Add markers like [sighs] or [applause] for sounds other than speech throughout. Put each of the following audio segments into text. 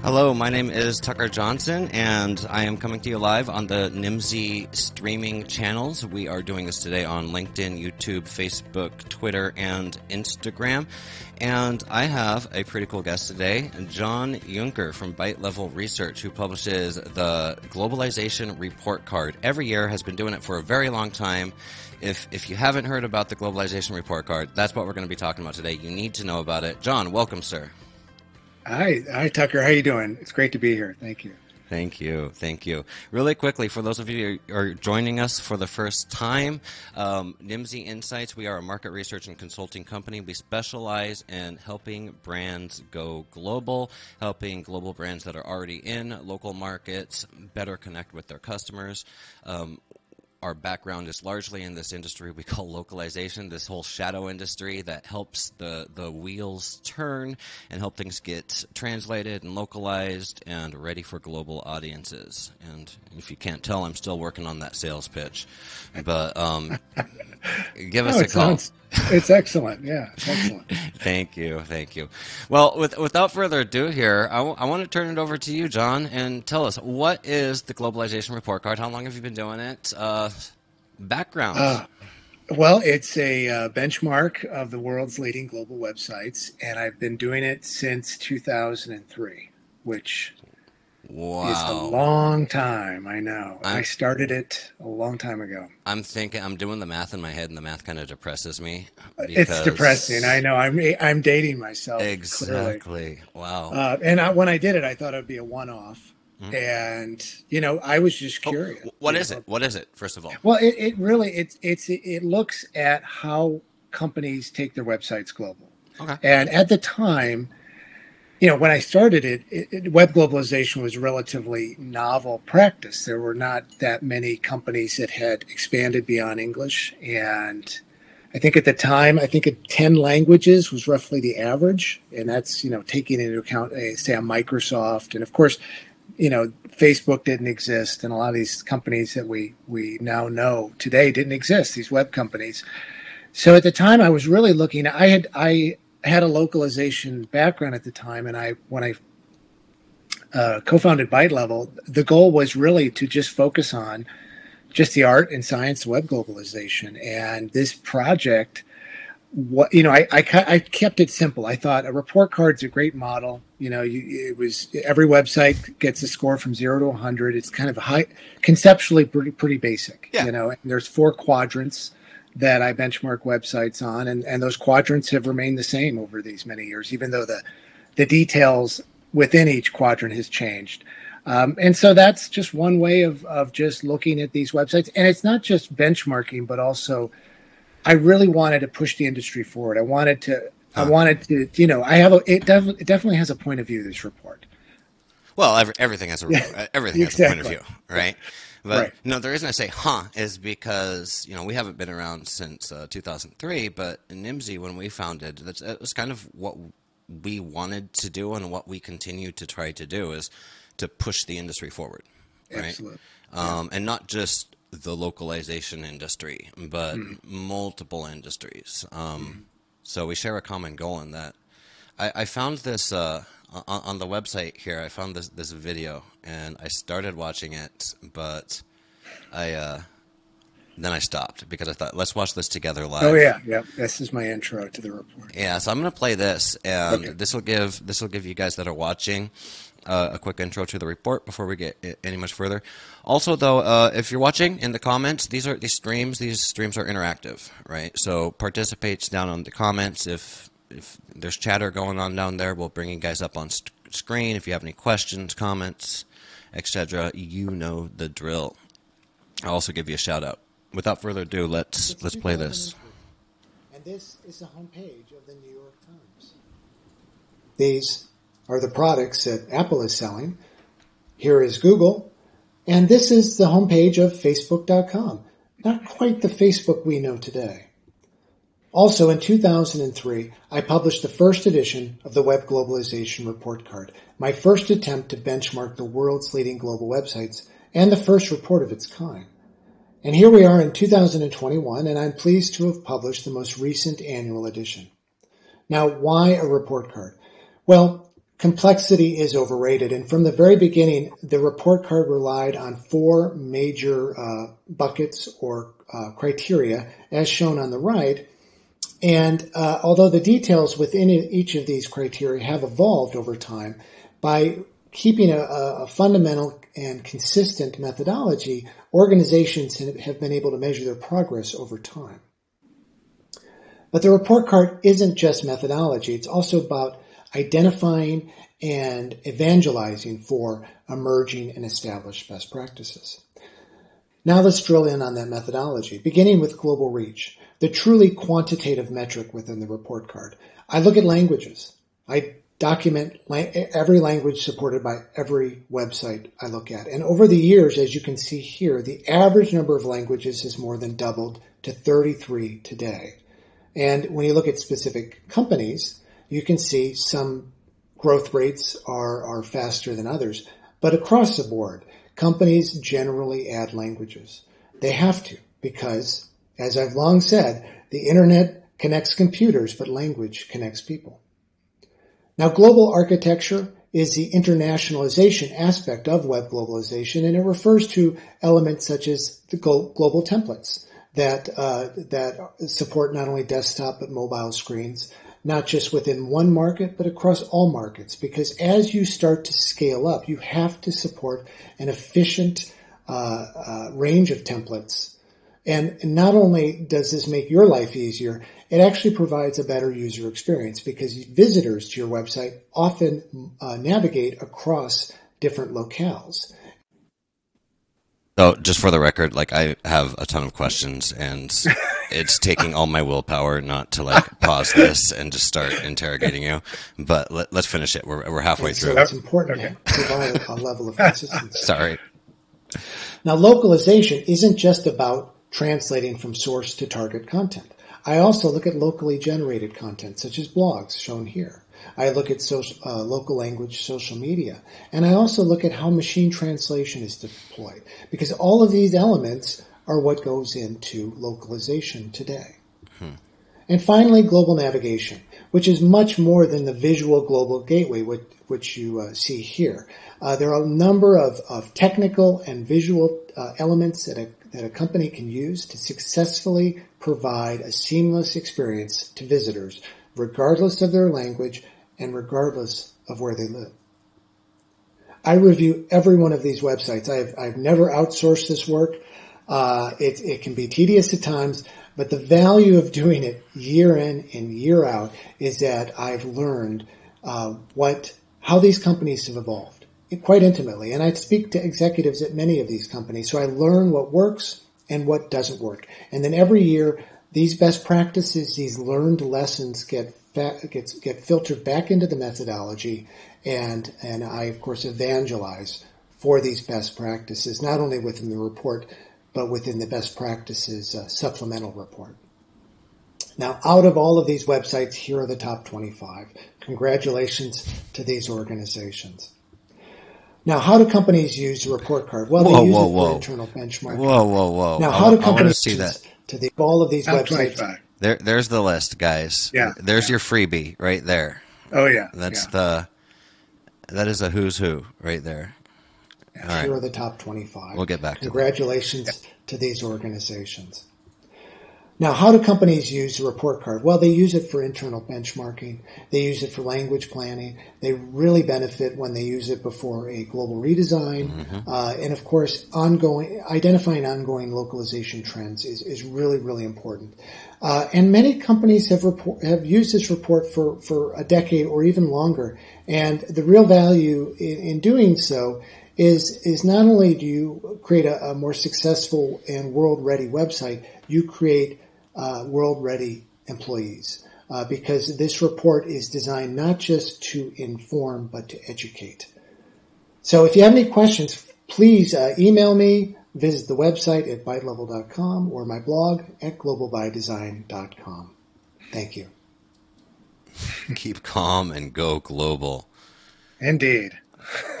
Hello, my name is Tucker Johnson, and I am coming to you live on the Nimdzi streaming channels. We are doing this today on LinkedIn, YouTube, Facebook, Twitter, and Instagram. And I have a pretty cool guest today, John Yunker from Byte Level Research, who publishes the Globalization Report Card. Every year has been doing it for a very long time. If, if you haven't heard about the Globalization Report Card, that's what we're going to be talking about today. You need to know about it. John, welcome, sir. Hi, hi, Tucker. How you doing? It's great to be here. Thank you. Thank you, thank you. Really quickly, for those of you who are joining us for the first time, um, Nimdzi Insights, we are a market research and consulting company. We specialize in helping brands go global, helping global brands that are already in local markets better connect with their customers. Um, our background is largely in this industry we call localization, this whole shadow industry that helps the, the wheels turn and help things get translated and localized and ready for global audiences. And if you can't tell, I'm still working on that sales pitch. But um, [laughs] give us oh, a call. Sounds, it's excellent. Yeah, it's excellent. [laughs] thank you, thank you. Well, with, without further ado, here I, w- I want to turn it over to you, John, and tell us what is the Globalization Report Card? How long have you been doing it? Uh, background. Uh, well, it's a uh, benchmark of the world's leading global websites, and I've been doing it since 2003, which Wow. It's a long time. I know. I'm, i started it a long time ago. I'm thinking. I'm doing the math in my head, and the math kind of depresses me. It's depressing. I know. I'm. I'm dating myself. Exactly. Clearly. Wow. Uh, and I, when I did it, I thought it'd be a one-off. Mm-hmm. And you know, I was just curious. Oh, what is know? it? What is it? First of all. Well, it, it really it's it's it looks at how companies take their websites global. Okay. And at the time, you know, when I started it, it, web globalization was relatively novel practice. There were not that many companies that had expanded beyond English. And I think at the time, I think 10 languages was roughly the average. And that's, you know, taking into account, uh, say, a Microsoft. And of course, you know, Facebook didn't exist. And a lot of these companies that we, we now know today didn't exist, these web companies. So at the time, I was really looking, I had, I, had a localization background at the time, and I when I uh, co-founded Byte Level, the goal was really to just focus on just the art and science web globalization. And this project, what you know, I, I, I kept it simple. I thought a report card's a great model. You know, you, it was every website gets a score from zero to 100. It's kind of high, conceptually pretty pretty basic. Yeah. You know, and there's four quadrants that I benchmark websites on, and, and those quadrants have remained the same over these many years, even though the the details within each quadrant has changed. Um, and so that's just one way of of just looking at these websites, and it's not just benchmarking, but also I really wanted to push the industry forward. I wanted to. Huh. I wanted to, you know, I have a, it, def- it definitely has a point of view. This report. Well, every, everything has a [laughs] everything has exactly. a point of view, right? But right. no, the reason I say "huh" is because you know we haven't been around since uh, 2003, but Nimdzi, when we founded, that's it was kind of what we wanted to do and what we continue to try to do is to push the industry forward, right? Absolutely. Um, and not just the localization industry, but mm. multiple industries. Um, mm. So we share a common goal in that. I, I found this. Uh, on, on the website here, I found this this video and I started watching it, but I uh, then I stopped because I thought let's watch this together live. Oh yeah, yeah. This is my intro to the report. Yeah, so I'm going to play this, and okay. this will give this will give you guys that are watching. Uh, a quick intro to the report before we get any much further. Also, though, uh, if you're watching in the comments, these are these streams. These streams are interactive, right? So participate down on the comments. If if there's chatter going on down there, we'll bring you guys up on st- screen. If you have any questions, comments, etc., you know the drill. I'll also give you a shout out. Without further ado, let's it's let's play this. And this is the homepage of the New York Times. These are the products that Apple is selling. Here is Google, and this is the homepage of Facebook.com. Not quite the Facebook we know today. Also in 2003, I published the first edition of the Web Globalization Report Card, my first attempt to benchmark the world's leading global websites and the first report of its kind. And here we are in 2021 and I'm pleased to have published the most recent annual edition. Now, why a report card? Well, complexity is overrated. And from the very beginning, the report card relied on four major uh, buckets or uh, criteria, as shown on the right. And uh, although the details within each of these criteria have evolved over time, by keeping a, a fundamental and consistent methodology, organizations have been able to measure their progress over time. But the report card isn't just methodology. It's also about identifying and evangelizing for emerging and established best practices. Now let's drill in on that methodology, beginning with global reach, the truly quantitative metric within the report card. I look at languages. I document every language supported by every website I look at. And over the years, as you can see here, the average number of languages has more than doubled to 33 today. And when you look at specific companies, you can see some growth rates are, are faster than others. But across the board, companies generally add languages. They have to because, as I've long said, the internet connects computers, but language connects people. Now, global architecture is the internationalization aspect of web globalization, and it refers to elements such as the global templates that uh, that support not only desktop but mobile screens, not just within one market but across all markets. Because as you start to scale up, you have to support an efficient uh, uh, range of templates. And not only does this make your life easier, it actually provides a better user experience because visitors to your website often uh, navigate across different locales. So, just for the record, like I have a ton of questions, and it's [laughs] taking all my willpower not to like pause this and just start interrogating you. But let, us finish it. We're we're halfway through. So it's important okay. to provide a level of consistency. [laughs] Sorry. Now, localization isn't just about translating from source to target content. I also look at locally generated content, such as blogs shown here. I look at social, uh, local language social media. And I also look at how machine translation is deployed. Because all of these elements are what goes into localization today. Hmm. And finally, global navigation, which is much more than the visual global gateway, which, which you uh, see here. Uh, there are a number of, of technical and visual uh, elements that a, that a company can use to successfully provide a seamless experience to visitors, regardless of their language and regardless of where they live. I review every one of these websites. I've, I've never outsourced this work. Uh, it, it can be tedious at times, but the value of doing it year in and year out is that I've learned uh, what how these companies have evolved quite intimately. And I speak to executives at many of these companies, so I learn what works and what doesn't work. And then every year, these best practices, these learned lessons get gets get filtered back into the methodology, and and I of course evangelize for these best practices, not only within the report, but within the best practices uh, supplemental report. Now, out of all of these websites, here are the top 25. Congratulations to these organizations. Now, how do companies use the report card? Well, whoa, they use whoa, it for whoa. internal benchmarking. Whoa, whoa, whoa! Now, how I, do companies see that? to the all of these top websites? 25. There, there's the list, guys. Yeah. There's yeah. your freebie right there. Oh yeah. That's yeah. the. That is a who's who right there. Yeah, here right. are the top 25. We'll get back to Congratulations that. to these organizations. Now, how do companies use the report card? Well, they use it for internal benchmarking. They use it for language planning. They really benefit when they use it before a global redesign. Mm-hmm. Uh, and of course, ongoing, identifying ongoing localization trends is, is really, really important. Uh, and many companies have report, have used this report for, for a decade or even longer. And the real value in, in doing so is is not only do you create a, a more successful and world ready website, you create uh, world ready employees. Uh, because this report is designed not just to inform but to educate. So if you have any questions, please uh, email me, visit the website at bytelevel.com or my blog at globalbydesign.com. Thank you. Keep calm and go global. Indeed. [laughs]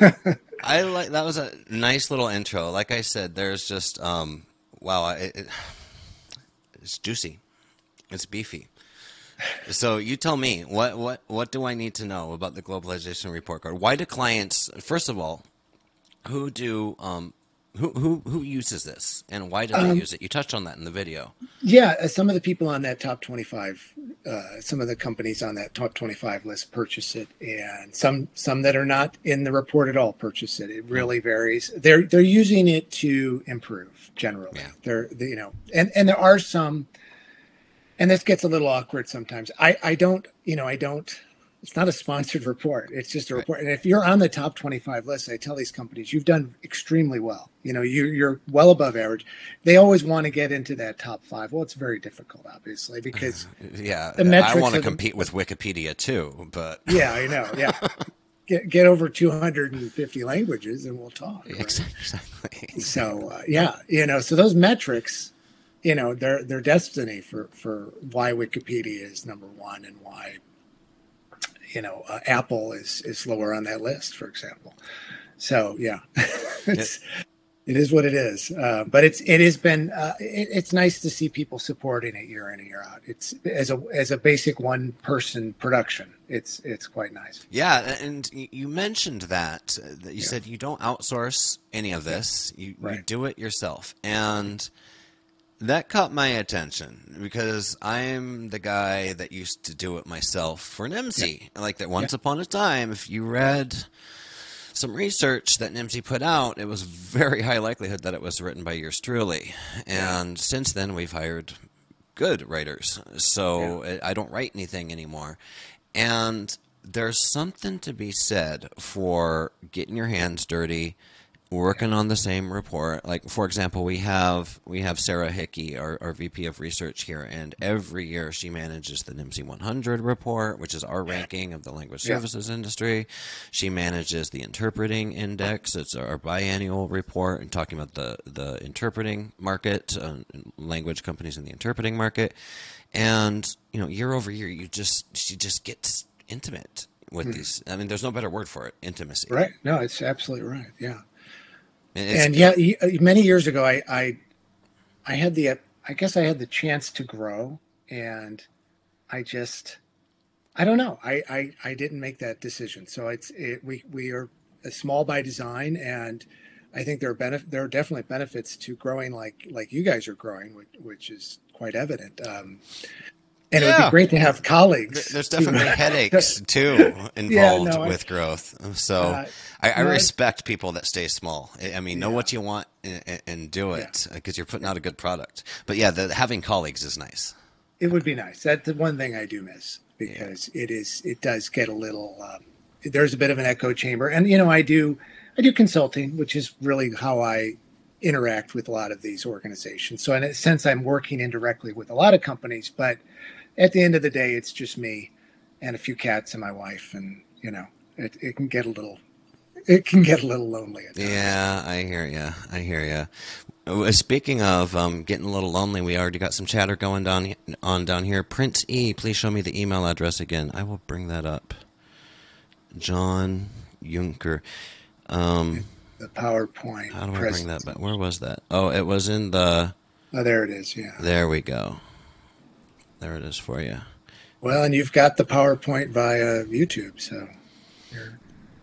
I like that was a nice little intro. Like I said, there's just um, wow, it, it, it's juicy. It's beefy. So you tell me what what what do I need to know about the globalization report card? Why do clients? First of all, who do um, who who who uses this and why do they Um, use it? You touched on that in the video. Yeah, uh, some of the people on that top 25, uh, some of the companies on that top 25 list purchase it, and some some that are not in the report at all purchase it. It really varies. They're they're using it to improve generally. Yeah. They're they, you know, and and there are some, and this gets a little awkward sometimes. I I don't you know I don't. It's not a sponsored report. It's just a report. And if you're on the top 25 list, I tell these companies you've done extremely well. You know, you, you're well above average. They always want to get into that top five. Well, it's very difficult, obviously, because [laughs] Yeah, The I want to compete with Wikipedia too, but [laughs] yeah, I know. Yeah. Get, get over 250 languages and we'll talk. right? exactly. So uh, yeah, you know, so those metrics, you know, they're they're destiny for for why Wikipedia is number one and why, you know, uh, Apple is is lower on that list, for example. So yeah, [laughs] it's it is what it is. Uh, but it's it has been uh, it, it's nice to see people supporting it year in and year out. It's as a as a basic one person production. It's it's quite nice. Yeah, and you mentioned that uh, that you Yeah. said you don't outsource any of this; you, you do it yourself, and that caught my attention because I'm the guy that used to do it myself for Nimdzi. Like that, once upon a time, if you read some research that Nimdzi put out, it was very high likelihood that it was written by yours truly, and since then we've hired good writers. So I uh, I don't write anything anymore. And there's something to be said for getting your hands dirty, working on the same report. Like for example, we have we have Sarah Hickey, our, our VP of research here, and every year she manages the Nimdzi 100 report, which is our ranking of the language Yeah. services industry. She manages the interpreting index. It's our biannual report and talking about the the interpreting market, uh, language companies in the interpreting market, and you know year over year, you just she just gets intimate with these. I mean, there's no better word for it: intimacy. Hmm. Right? No, it's absolutely right. Yeah. And yeah, uh, many years ago, I, I, I had the, I guess I had the chance to grow, and I just, I don't know, I, I, I didn't make that decision. So it's, it, we, we are small by design, and I think there are benefit, there are definitely benefits to growing like, like you guys are growing, which, which is quite evident. Um, and it would be great to have colleagues. Th- There's [laughs] to- definitely headaches too [laughs] involved no, I- with growth. So Uh, I, I no, respect people that stay small. I I mean, know Yeah. what you want and, and do it because you're putting out a good product. But yeah, the, having colleagues is nice. It would be nice. That's the one thing I do miss because it is it does get a little. Um, there's a bit of an echo chamber, and you know I do I do consulting, which is really how I interact with a lot of these organizations. So in a sense, I'm working indirectly with a lot of companies, but at the end of the day, it's just me and a few cats and my wife, and you know it, it can get a little it can get a little lonely. At times. Yeah, I hear you. I hear you. Speaking of um, getting a little lonely, we already got some chatter going down on down here. Prince E, please show me the email address again. I will bring that up. John Yunker. Um, The PowerPoint. how do I bring that back? Where was that? Oh, it was in the. Oh, there it is. Yeah. There we go. There it is for you. Well, and you've got the PowerPoint via YouTube, so you're,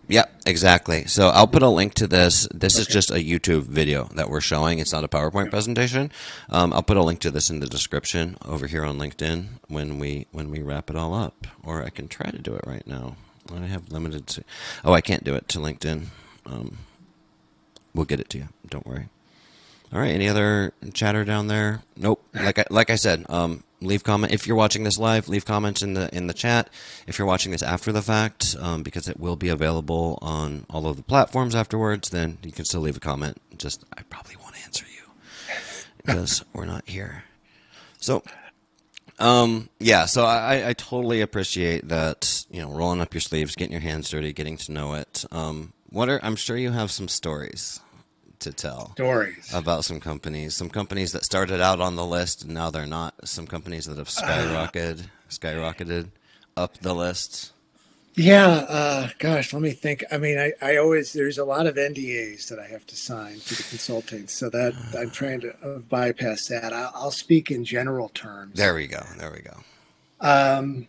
Yep, exactly. So I'll put a link to this. This is just a YouTube video that we're showing. It's not a PowerPoint presentation. Um, I'll put a link to this in the description over here on LinkedIn when we when we wrap it all up. Or I can try to do it right now. I have limited. To, oh, I can't do it to LinkedIn. Um, we'll get it to you. Don't worry. All right. Any other chatter down there? Nope. [laughs] Like I, like I said, um, leave comment if you're watching this live. Leave comments in the in the chat. If you're watching this after the fact, um, because it will be available on all of the platforms afterwards, then you can still leave a comment. Just I probably won't answer you because [laughs] we're not here. So, um, yeah. So I, I totally appreciate that. You know, rolling up your sleeves, getting your hands dirty, getting to know it. Um, what are I'm sure you have some stories to tell stories. about some companies. Some companies that started out on the list and now they're not. Some companies that have skyrocketed, skyrocketed up the list. Yeah, uh, gosh, let me think. I mean, I, I always there's a lot of NDAs that I have to sign for the consulting, so that [sighs] I'm trying to uh, bypass that. I'll, I'll speak in general terms. There we go. There we go. Um,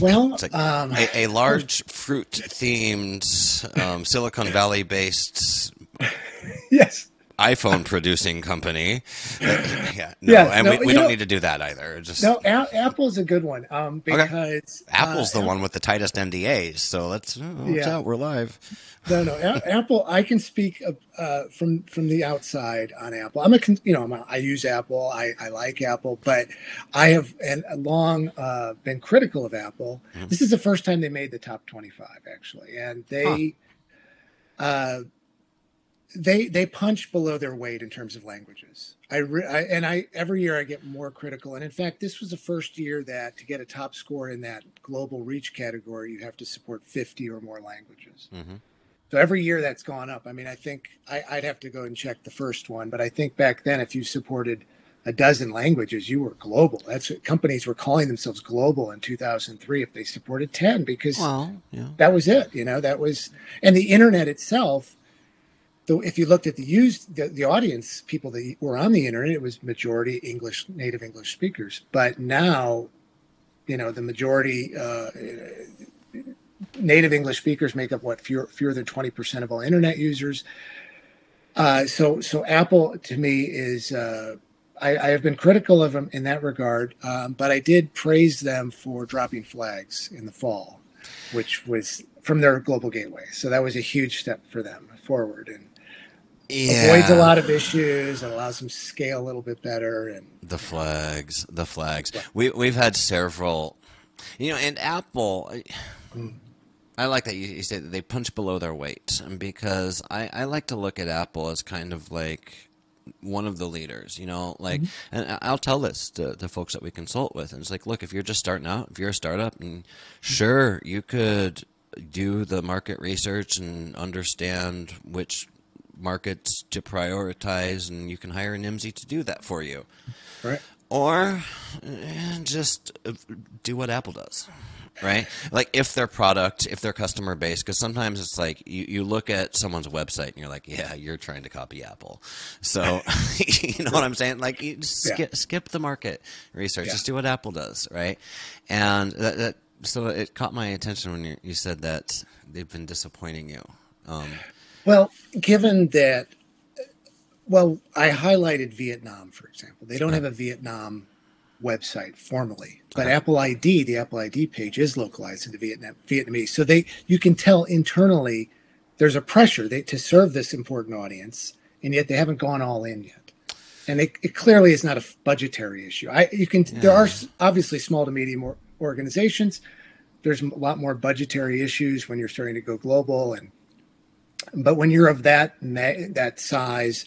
well, like um, a, a, large [laughs] fruit themed um, Silicon Valley based [laughs] yes iPhone producing company. [clears throat] yeah, no, Yes, and no, we, we don't know- need to do that either. Just no, A- Apple's a good one um, because Apple's uh, the one with the tightest NDAs, so let's oh, watch Yeah. out. We're live. No, no. A- [laughs] Apple. I can speak uh, from from the outside on Apple. I'm a you know I'm a, I use Apple. I, I like Apple, but I have and long uh, been critical of Apple. Mhm. This is the first time they made the top 25 actually, and they uh, they they punch below their weight in terms of languages. I, re- I and I every year I get more critical. And in fact, this was the first year that to get a top score in that global reach category, you have to support 50 or more languages. hmm So every year that's gone up. I mean, I think I, I'd have to go and check the first one, but I think back then, if you supported a dozen languages, you were global. That's what companies were calling themselves global in 2003 if they supported 10 because Well, yeah. that was it. You know, that was, and the internet itself. Though, if you looked at the used the, the audience, people that were on the internet, it was majority English, native English speakers. But now, you know, the majority uh, native English speakers make up what fewer, fewer than twenty percent of all internet users. Uh, so, so Apple to me is. Uh, I, I have been critical of them in that regard, um, but I did praise them for dropping flags in the fall, which was from their global gateway. So that was a huge step for them forward and avoids a lot of issues and allows them to scale a little bit better. And The flags, the flags. Yeah. We we've had several, you know, and Apple. I- Mm. I like that you, you say that they punch below their weight because I, I like to look at Apple as kind of like one of the leaders, you know, like, and I'll tell this to the folks that we consult with, and it's like, look, if you're just starting out, if you're a startup, and sure, you could do the market research and understand which markets to prioritize, and you can hire Nimdzi to do that for you right, or eh, just uh, do what Apple does, right? Like if their product, if their customer base, because sometimes it's like you, you look at someone's website and you're like, yeah, you're trying to copy Apple. So [laughs] [laughs] you know what I'm saying? Like you just Yeah. skip, skip the market research, Yeah. just do what Apple does, right? And that, that so it caught my attention when you, you said that they've been disappointing you. Um, Well, given that, well, I highlighted Vietnam, for example. They don't have a Vietnam website formally, but Okay. Apple ID, the Apple ID page, is localized into Vietnam, Vietnamese. So they, you can tell internally, there's a pressure they, to serve this important audience, and yet they haven't gone all in yet. And it, it clearly is not a budgetary issue. I, you can, there are obviously small to medium or, organizations. There's a lot more budgetary issues when you're starting to go global and but when you're of that that size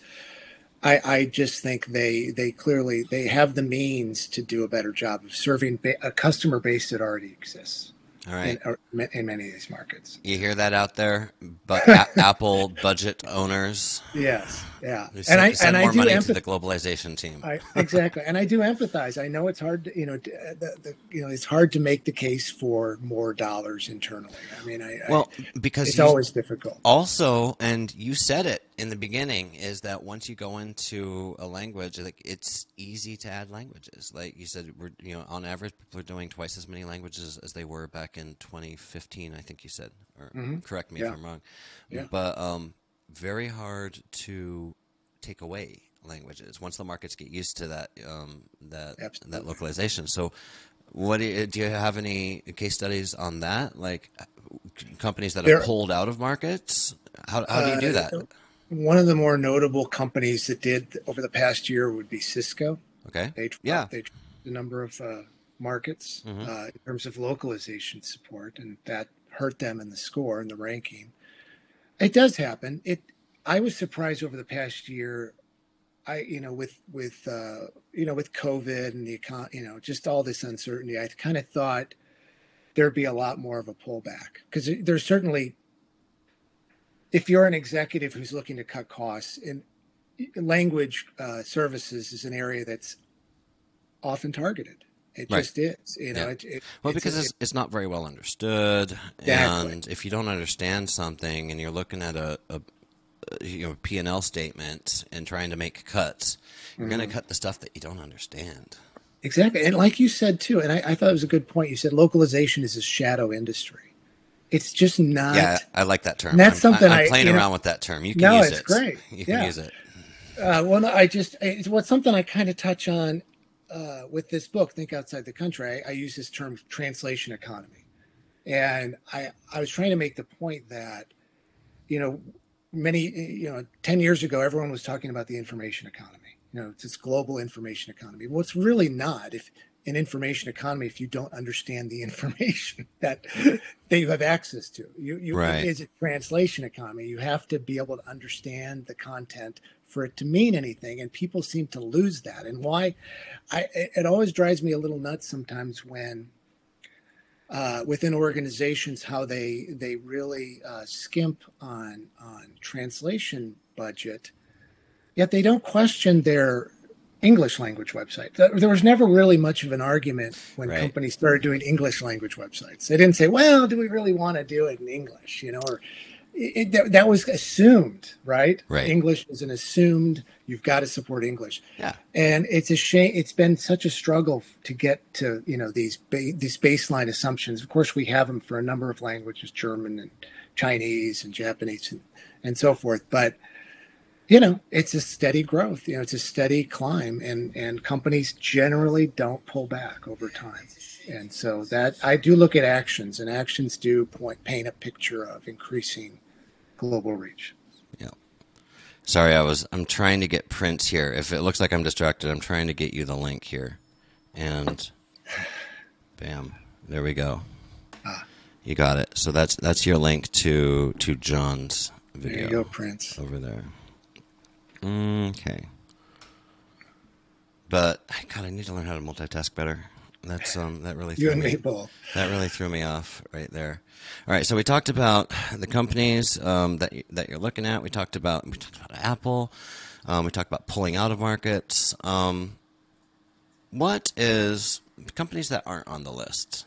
I, I just think they they clearly they have the means to do a better job of serving ba- a customer base that already exists all right. in, in many of these markets. You hear that out there, but [laughs] Apple budget owners, Yes, yeah, They and I send and more I do money to the globalization team. I, exactly, and I do empathize. I know it's hard, to, you know, uh, the, the, you know, it's hard to make the case for more dollars internally. I mean, I, well, I, because it's always difficult. also, and you said it in the beginning, is that once you go into a language, like it's easy to add languages. Like you said, we're you know on average people are doing twice as many languages as they were back in 2015. I think you said, or Mhm. correct me Yeah. if I'm wrong. Yeah. But um, very hard to take away languages once the markets get used to that um, that that localization. So, what do you, do you have any case studies on that? Like companies that have pulled out of markets? How how do you do Uh, that? One of the more notable companies that did over the past year would be Cisco. Okay. They dropped, Yeah. they dropped a number of uh, markets Mhm. uh, in terms of localization support, and that hurt them in the score and the ranking. It does happen. It. I was surprised over the past year. I, you know, with with uh, you know, with COVID and the econ, you know, just all this uncertainty, I kind of thought there'd be a lot more of a pullback because there's certainly, if you're an executive who's looking to cut costs, and language uh, services is an area that's often targeted. It Right. just is, you know. Yeah. It, it, Well, because it's, it's not very well understood, Exactly. and if you don't understand something, and you're looking at a, a you know P and L statement and trying to make cuts, you're going to Mhm. cut the stuff that you don't understand. Exactly. And like you said too, and I, I, thought it was a good point. You said localization is a shadow industry. It's just not. Yeah, I like that term. That's I'm, something I'm I, playing around know, with that term. You can no, use it's it. great. You can yeah. use it. Uh, well, no, I just it's what's something I kind of touch on uh, with this book. Think outside the country. I, I use this term translation economy, and I I was trying to make the point that you know many you know 10 years ago everyone was talking about the information economy you know it's this global information economy well it's really not if an information economy if you don't understand the [laughs] information that that you have access to you, you Right. it is a translation economy you have to be able to understand the content for it to mean anything and people seem to lose that and why i it always drives me a little nuts sometimes when uh, within organizations how they they really uh, skimp on on translation budget, yet they don't question their English language website. There there was never really much of an argument when Right. companies started doing English language websites. They didn't say, "Well, do we really want to do it in English?" You know, or it, that, that was assumed, right? Right. English is an assumed. You've got to support English Yeah. and it's a shame it's been such a struggle to get to you know these ba- these baseline assumptions of course we have them for a number of languages german and chinese and japanese and, and so forth but you know it's a steady growth you know it's a steady climb and and companies generally don't pull back over time and so that i do look at actions and actions do point paint a picture of increasing global reach Yeah. Sorry, I was. I'm trying to get Prince here. If it looks like I'm distracted, I'm trying to get you the link here, and bam, there we go. Ah. You got it. So that's that's your link to to John's there video you go prince over there. Okay. But God, I need to learn how to multitask better. That's um that really you threw and me. me both That really threw me off right there. All right, so we talked about the companies um, that you, that you're looking at. We talked about we talked about Apple. Um, we talked about pulling out of markets. Um, what is companies that aren't on the list?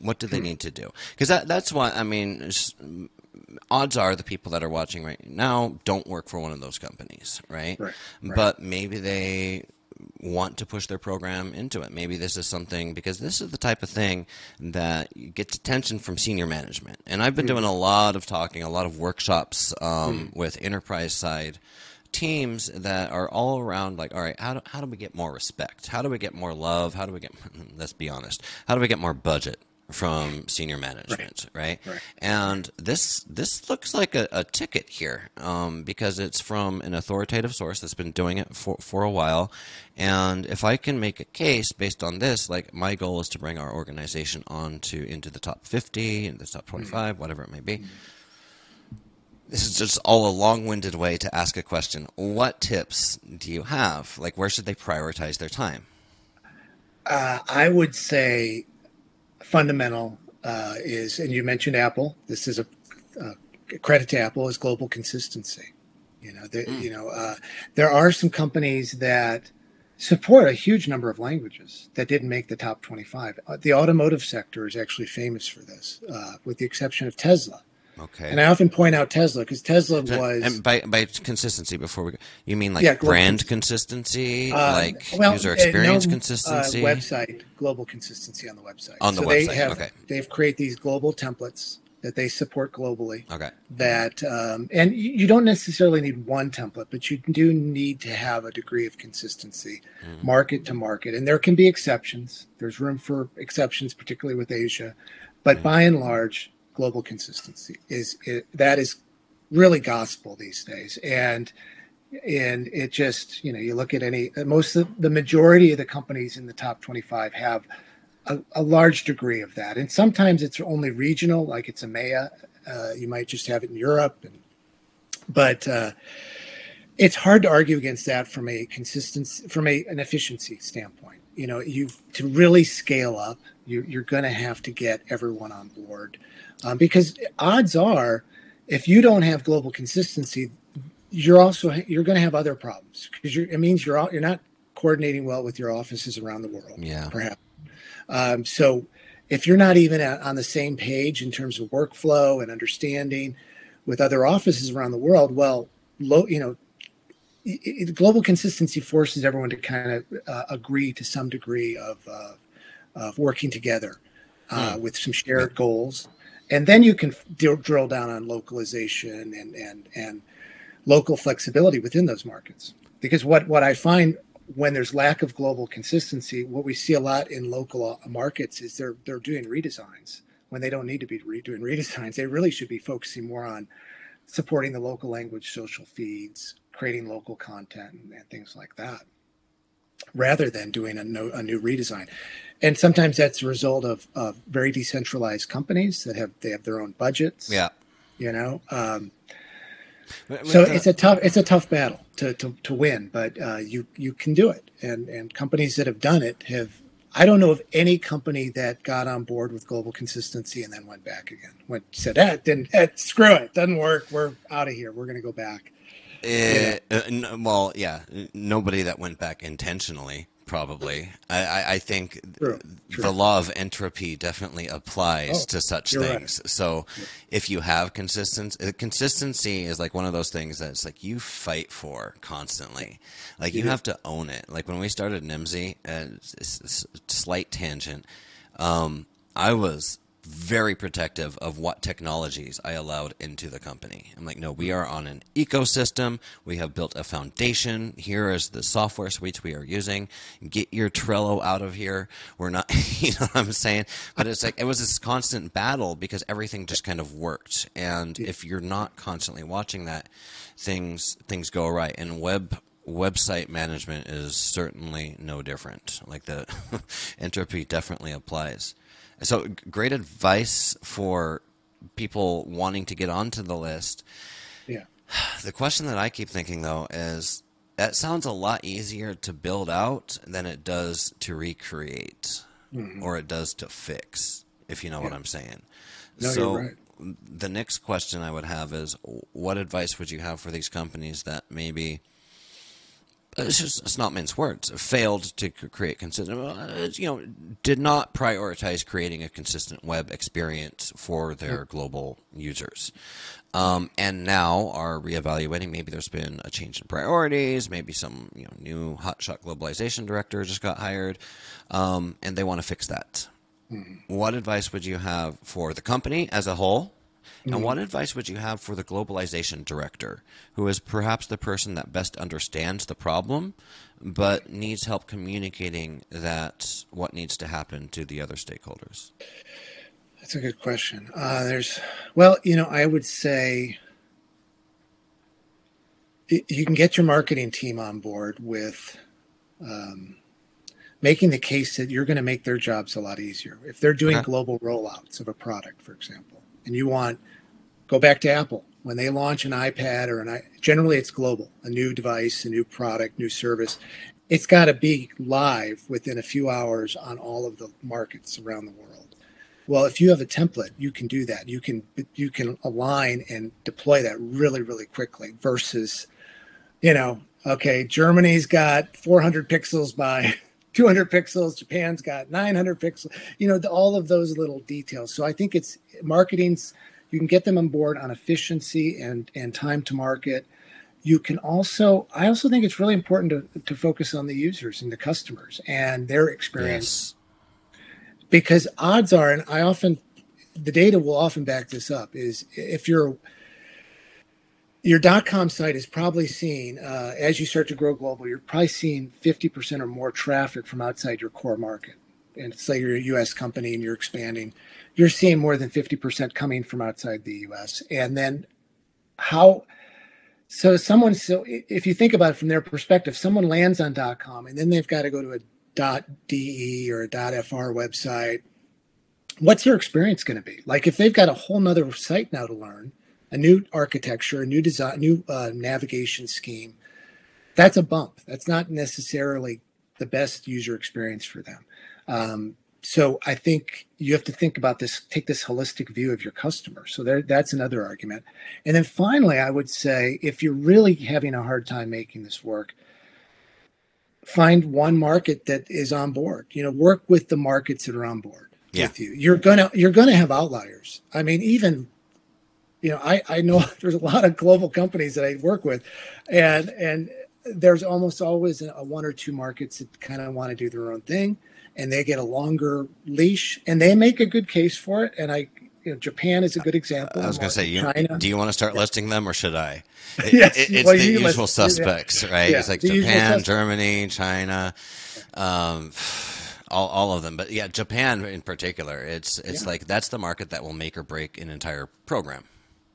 What do they need to do? Because that that's what I mean. odds are the people that are watching right now don't work for one of those companies, right? Right, right. But maybe they want to push their program into it. Maybe this is something because this is the type of thing that gets attention from senior management. And I've been doing a lot of talking, a lot of workshops um, with enterprise side teams that are all around like all right how do, how do we get more respect? How do we get more love? How do we get [laughs] let's be honest how do we get more budget from senior management right, Right. and this this looks like a, a ticket here um, because it's from an authoritative source that's been doing it for, for a while and if i can make a case based on this like my goal is to bring our organization on to into the top 50 into the top 25 whatever it may be this is just all a long-winded way to ask a question. What tips do you have? Like, where should they prioritize their time? Uh, I would say fundamental uh, is, and you mentioned Apple. This is a uh, credit to Apple is global consistency. You know, there, you know, uh, there are some companies that support a huge number of languages that didn't make the top 25. Uh, the automotive sector is actually famous for this, uh, with the exception of Tesla. Okay. And I often point out Tesla because Tesla was and by by consistency, before we go, you mean like Yeah, brand consistency, Uh, like well, user uh, experience no, consistency? Uh, website global consistency on the website. On the so They website, have, okay. They've created these global templates that they support globally. Okay. That um, and you don't necessarily need one template, but you do need to have a degree of consistency, Mm-hmm. market to market, and there can be exceptions. There's room for exceptions, particularly with Asia, but by and large, global consistency is that is really gospel these days, and and it just you know you look at any most of the majority of the companies in the top 25 have a, a large degree of that. And sometimes it's only regional like it's EMEA uh, you might just have it in Europe. And but uh, it's hard to argue against that from a consistency from a an efficiency standpoint. You know you to really scale up you, you're going to have to get everyone on board um, because odds are if you don't have global consistency you're also you're going to have other problems because it means you're all, you're not coordinating well with your offices around the world Yeah. perhaps um, so if you're not even at, on the same page in terms of workflow and understanding with other offices around the world well low you know it, it, global consistency forces everyone to kind of uh, agree to some degree of, uh, of working together uh, mm. with some shared yeah. goals. And then you can d- drill down on localization and, and, and local flexibility within those markets. Because what, what I find when there's lack of global consistency, what we see a lot in local uh, markets is they're, they're doing redesigns when they don't need to be doing redesigns. They really should be focusing more on supporting the local language social feeds, creating local content, and, and things like that, rather than doing a, no, a, new redesign. And sometimes that's a result of, of very decentralized companies that have they have their own budgets. Yeah, you know. Um, so it's a tough it's a tough battle to, to, to win, but uh, you you can do it, and and companies that have done it have I don't know of any company that got on board with global consistency and then went back again. Went said, "Eh, didn't eh, screw it, doesn't work. We're out of here. We're going to go back." Uh, uh, well, yeah, nobody that went back intentionally probably. I, I think true, true. the law of entropy definitely applies oh, to such things. Right. So yeah. if you have consistency, uh, consistency is like one of those things that's like you fight for constantly. Like you, you have to own it. Like when we started Nimdzi, uh, slight tangent, um, I was very protective of what technologies I allowed into the company. I'm like, no, we are on an ecosystem. We have built a foundation. Here is the software suites we are using. Get your Trello out of here. We're not, [laughs] you know what I'm saying? But it's like, it was this constant battle because everything just kind of worked. And if you're not constantly watching that, things, things go right. And web, website management is certainly no different. Like the [laughs] entropy definitely applies. So, great advice for people wanting to get onto the list. Yeah. The question that I keep thinking though is that sounds a lot easier to build out than it does to recreate mm-hmm. or it does to fix, if you know yeah. what I'm saying. No, so, you're right. the next question I would have is what advice would you have for these companies that maybe it's just it's not mince words. Failed to create consistent, you know, did not prioritize creating a consistent web experience for their global users, um, and now are reevaluating. Maybe there's been a change in priorities. Maybe some you know new hotshot globalization director just got hired, um, and they want to fix that. Mm-hmm. What advice would you have for the company as a whole? Mm-hmm. And what advice would you have for the globalization director, who is perhaps the person that best understands the problem, but needs help communicating that what needs to happen to the other stakeholders? That's a good question. Uh, there's, well, you know, I would say you can get your marketing team on board with um, making the case that you're going to make their jobs a lot easier. If they're doing okay. global rollouts of a product, for example, and you want go back to Apple when they launch an iPad or an generally it's global, a new device, a new product, new service. It's got to be live within a few hours on all of the markets around the world. Well, if you have a template, you can do that. You can you can align and deploy that really really quickly versus you know, okay, Germany's got 400 pixels by 200 pixels, Japan's got 900 pixels, you know, the, all of those little details. So I think it's marketing's you can get them on board on efficiency and and time to market you can also i also think it's really important to, to focus on the users and the customers and their experience yes. because odds are and i often the data will often back this up is if you're your dot com site is probably seeing uh, as you start to grow global you're probably seeing 50% or more traffic from outside your core market and say you're a us company and you're expanding you're seeing more than 50% coming from outside the US. And then how so someone so if you think about it from their perspective, someone lands on dot .com and then they've got to go to a dot .de or a dot .fr website. What's their experience going to be? Like if they've got a whole nother site now to learn, a new architecture, a new design, new uh, navigation scheme, that's a bump. That's not necessarily the best user experience for them. Um, so I think you have to think about this, take this holistic view of your customer. So there, that's another argument. And then finally, I would say if you're really having a hard time making this work, find one market that is on board. You know, work with the markets that are on board yeah. with you. You're gonna you're gonna have outliers. I mean, even you know, I I know [laughs] there's a lot of global companies that I work with, and and there's almost always a, one or two markets that kind of want to do their own thing, and they get a longer leash, and they make a good case for it. And I, you know, Japan is a good example. I was going to say, you, China. do you want to start listing them, or should I? [laughs] It, yes, it, it's well, the usual suspects, yeah. right? Yeah, it's like Japan, Germany, China. Um, all, all of them, but yeah, Japan in particular. It's it's yeah. like that's the market that will make or break an entire program.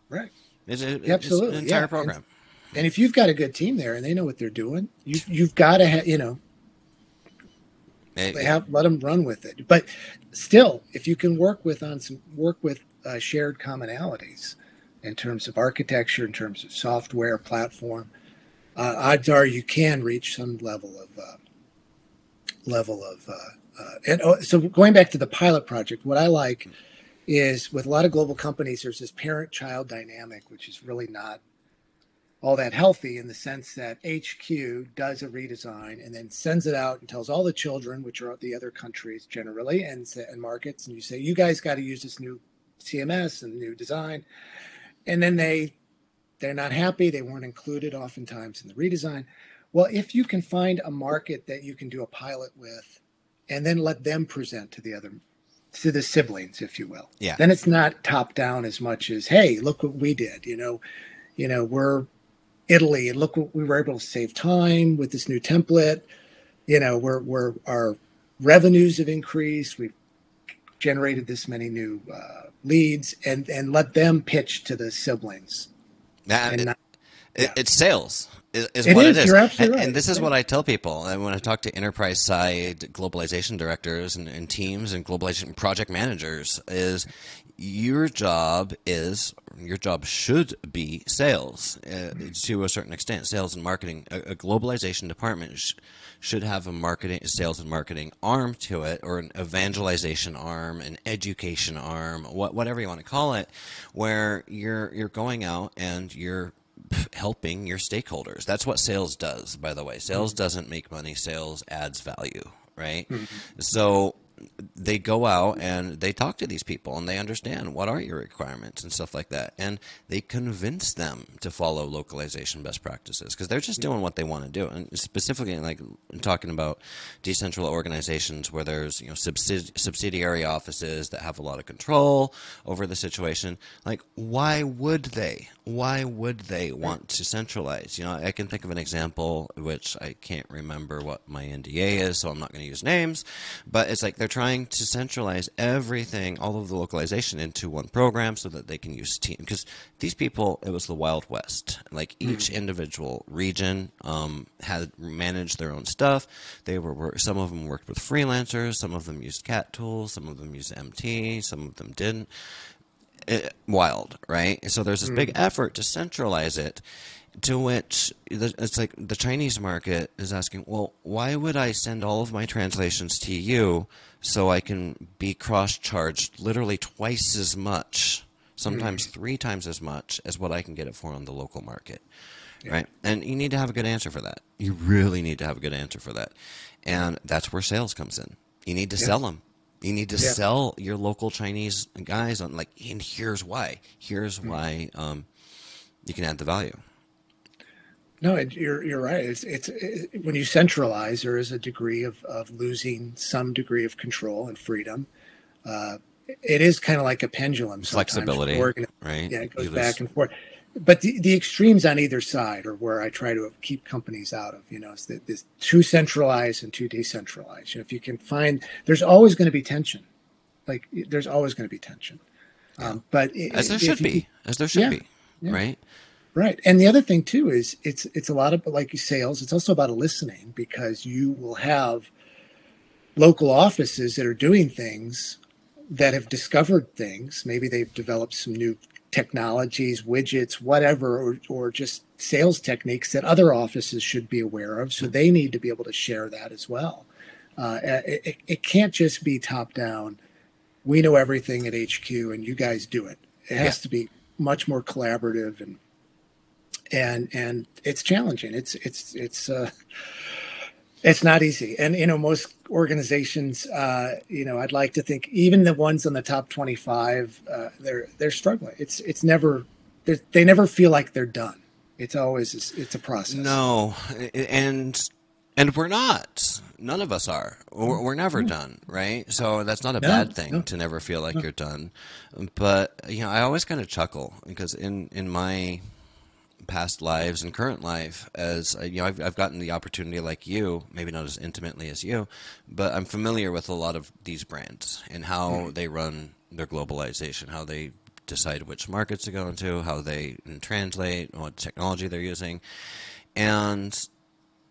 Right. It's, it, Absolutely, it's an entire yeah. program. And, and, if you've got a good team there and they know what they're doing, you you've got to have you know. They have let them run with it, but still, if you can work with on some work with uh, shared commonalities in terms of architecture, in terms of software platform, uh, odds are you can reach some level of uh, level of uh, uh, and oh, so going back to the pilot project, what I like is with a lot of global companies, there's this parent child dynamic, which is really not all that healthy in the sense that HQ does a redesign and then sends it out and tells all the children, which are the other countries generally and, and markets, and you say, you guys got to use this new CMS and new design. And then they they're not happy. They weren't included oftentimes in the redesign. Well, if you can find a market that you can do a pilot with and then let them present to the other to the siblings if you will. Yeah. Then it's not top down as much as hey look what we did you know. You know we're italy and look what we were able to save time with this new template. You know we're we're our revenues have increased. We've generated this many new uh, leads and and let them pitch to the siblings. That, it, not, yeah. it's sales is, is it what is. it is. And, right. and this is what I tell people. And when I talk to enterprise side globalization directors and, and teams and globalization project managers, is your job is your job should be sales uh, to a certain extent. Sales and marketing. A, a globalization department sh- should have a marketing, sales and marketing arm to it, or an evangelization arm, an education arm, what, whatever you want to call it, where you're you're going out and you're helping your stakeholders. That's what sales does, by the way. Sales mm-hmm. doesn't make money, sales adds value, right? Mm-hmm. So they go out and they talk to these people and they understand what are your requirements and stuff like that and they convince them to follow localization best practices because they're just doing what they want to do and specifically like talking about decentralized organizations where there's you know subsidi- subsidiary offices that have a lot of control over the situation like why would they why would they want to centralize you know i can think of an example which i can't remember what my nda is so i'm not going to use names but it's like they're trying to centralize everything, all of the localization into one program so that they can use team. Because these people, it was the Wild West. Like hmm. each individual region um, had managed their own stuff. They were some of them worked with freelancers, some of them used CAT tools, some of them used MT, some of them didn't. It, eh, wild, right? So there's this mm. big effort to centralize it to which it's like the Chinese market is asking, well, why would I send all of my translations to you so I can be cross charged literally twice as much, sometimes mm. three times as much as what I can get it for on the local market? Yeah. Right? And you need to have a good answer for that. You really need to have a good answer for that. And that's where sales comes in. You need to yeah. sell them. You need to yeah. sell your local Chinese guys on like, and here's why. Here's mm. why um, you can add the value. No, you're you're right. It's it's it, when you centralize, there is a degree of of losing some degree of control and freedom. Uh, it is kind of like a pendulum. Flexibility, right? Yeah, it goes you back lose. and forth. But the, the extremes on either side are where I try to keep companies out of. You know, it's the, this too centralized and too decentralized. You know, if you can find, there's always going to be tension. Like there's always going to be tension. Um, but as there should be, as there should yeah, be, yeah. right? Right. And the other thing too is it's it's a lot of like sales, it's also about listening because you will have local offices that are doing things that have discovered things. Maybe they've developed some new technologies, widgets, whatever, or, or just sales techniques that other offices should be aware of. So they need to be able to share that as well. Uh, it, it, can't just be top down. We know everything at HQ and you guys do it. It has yeah. to be much more collaborative and and and it's challenging. It's it's it's uh, it's not easy. And you know, most organizations, uh, you know, I'd like to think even the ones on the top twenty five, uh, they're they're struggling. It's it's never they never feel like they're done. It's always it's a process. No, and and we're not. None of us are. We're, we're never done, right? So that's not a No, bad thing no. to never feel like you're done. But you know, I always kind of chuckle because in in my past lives and current life, as uh, you know, I've, I've gotten the opportunity, like you, maybe not as intimately as you, but I'm familiar with a lot of these brands and how they run their globalization, how they decide which markets to go into, how they translate, what technology they're using, and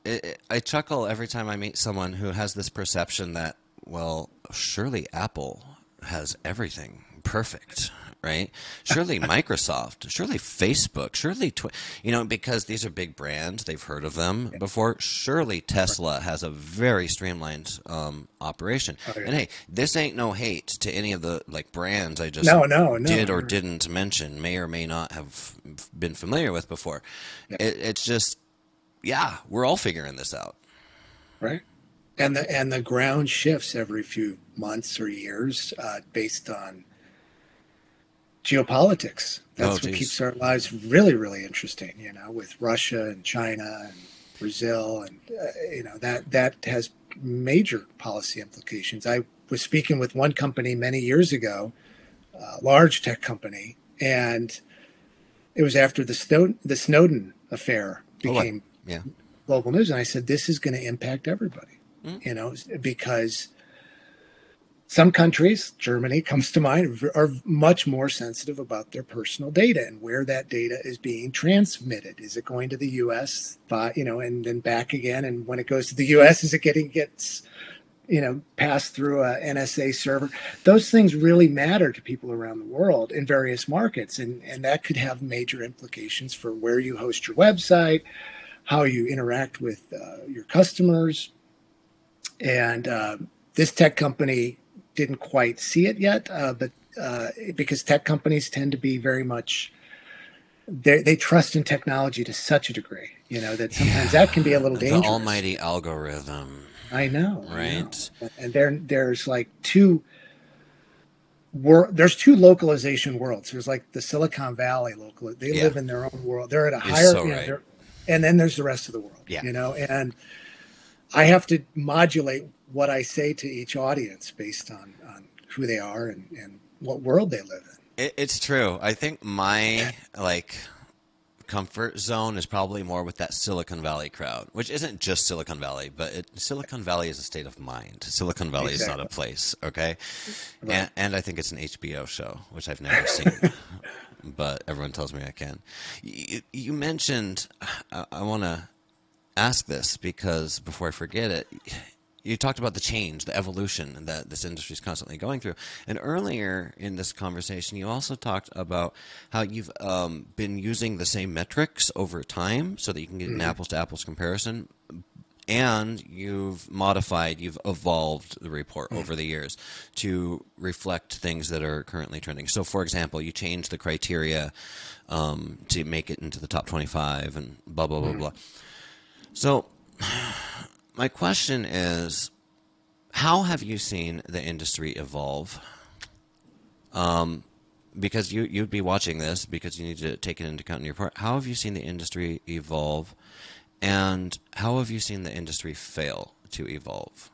it, it- I chuckle every time I meet someone who has this perception that, well, surely Apple has everything perfect, right? Surely [laughs] Microsoft, surely Facebook, surely Twi- you know because these are big brands, they've heard of them before. Surely Tesla has a very streamlined um, operation. Oh. And hey, this ain't no hate to any of the like brands I just No, no, no. did or didn't mention, may or may not have been familiar with before. It, it's just yeah, we're all figuring this out. right? And the and the ground shifts every few months or years uh, based on geopolitics. That's Oh, what keeps our lives really, really interesting. You know, with Russia and China and Brazil, and uh, you know that that has major policy implications. I was speaking with one company many years ago, a large tech company, and it was after the Snowden, the Snowden affair Oh, became Yeah. global news and i said this is going to impact everybody Mm. you know because some countries germany comes to mind are much more sensitive about their personal data and where that data is being transmitted. Is it going to the us you know and then back again? And when it goes to the us is it getting gets you know passed through a nsa server? Those things really matter to people around the world in various markets and and that could have major implications for where you host your website how you interact with uh, your customers. And uh, this tech company didn't quite see it yet, uh, but uh, because tech companies tend to be very much they they trust in technology to such a degree, you know, that sometimes that can be a little dangerous. The almighty algorithm. I know, I know. Right. And there there's like two wor- there's two localization worlds. There's like the Silicon Valley local. They Yeah. live in their own world. They're at a You're higher, so you know, right. and then there's the rest of the world. Yeah. You know, and I have to modulate what I say to each audience based on on who they are and, and what world they live in. It, it's true. I think my like comfort zone is probably more with that Silicon Valley crowd, which isn't just Silicon Valley, but it, Silicon Valley is a state of mind. Silicon Valley is not a place, okay? Right. And, and I think it's an HBO show, which I've never seen, [laughs] but everyone tells me I can. You, you mentioned, I, I want to ask this because before I forget it, you talked about the change, the evolution that this industry is constantly going through. And earlier in this conversation, you also talked about how you've um, been using the same metrics over time so that you can get an apples to apples comparison. And you've modified, you've evolved the report over the years to reflect things that are currently trending. So, for example, you changed the criteria um, to make it into the top 25 and blah, blah, blah, blah. So, my question is how have you seen the industry evolve? Um, because you, you'd be watching this because you need to take it into account in your report. How have you seen the industry evolve? And how have you seen the industry fail to evolve?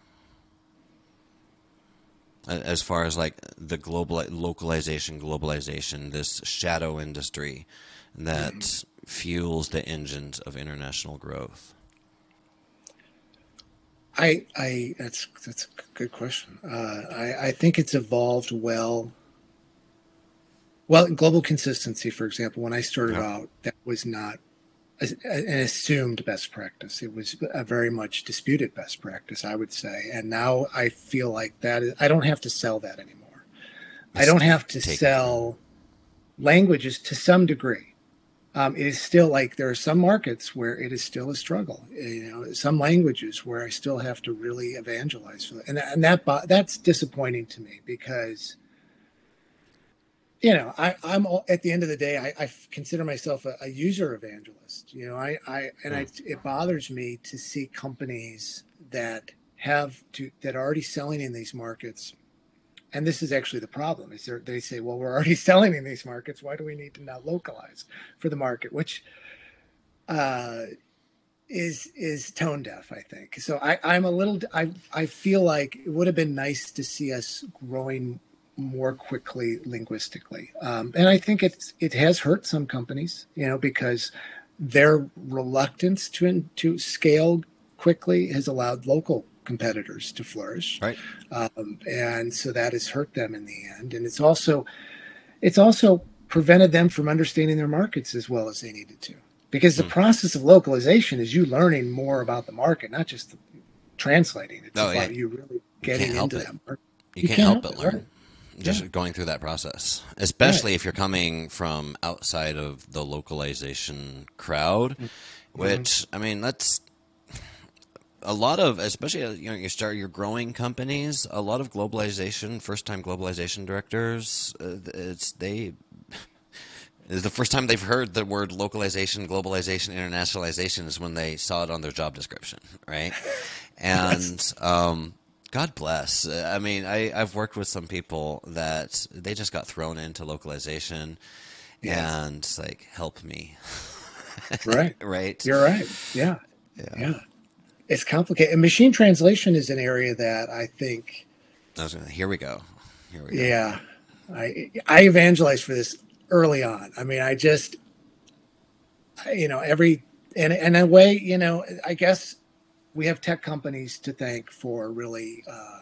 As far as like the global localization, globalization, this shadow industry that fuels the engines of international growth. I, I that's that's a good question. Uh, I, I think it's evolved well. Well, global consistency, for example, when I started Yeah. out, that was not an assumed best practice. It was a very much disputed best practice, I would say. And now I feel like that is, I don't have to sell that anymore. I don't have to sell languages to some degree. Um, it is still like there are some markets where it is still a struggle. You know, some languages where I still have to really evangelize for that, and and that that's disappointing to me because you know I, I'm all, at the end of the day I, I consider myself a, a user evangelist. You know, I, I and I, it bothers me to see companies that have to that are already selling in these markets and this is actually the problem is they say well we're already [laughs] selling in these markets why do we need to now localize for the market which uh, is is tone deaf. I think so. I, I'm a little. I I feel like it would have been nice to see us growing more quickly linguistically, um, and I think it's it has hurt some companies, you know, because their reluctance to to scale quickly has allowed local competitors to flourish, right? Um, and so that has hurt them in the end, and it's also it's also prevented them from understanding their markets as well as they needed to because the mm. process of localization is you learning more about the market, not just translating. It's oh, about yeah. you really getting into that market. You, you can't, can't, help but learn. Right? Just yeah. going through that process, especially right. if you're coming from outside of the localization crowd, mm-hmm. which I mean, that's a lot of, especially uh, you know, you start your growing companies. A lot of globalization, first-time globalization directors, uh, it's they [laughs] is the first time they've heard the word localization, globalization, internationalization is when they saw it on their job description, right? [laughs] And um, God bless. I mean, I, I've worked with some people that they just got thrown into localization, yeah. and like, help me. [laughs] right. right. You're right. Yeah. yeah. Yeah. It's complicated. And machine translation is an area that I think. I was gonna, here we go. Here we go. Yeah. I I evangelize for this early on. I mean, I just, you know, every, and in a way, you know, I guess we have tech companies to thank for really uh,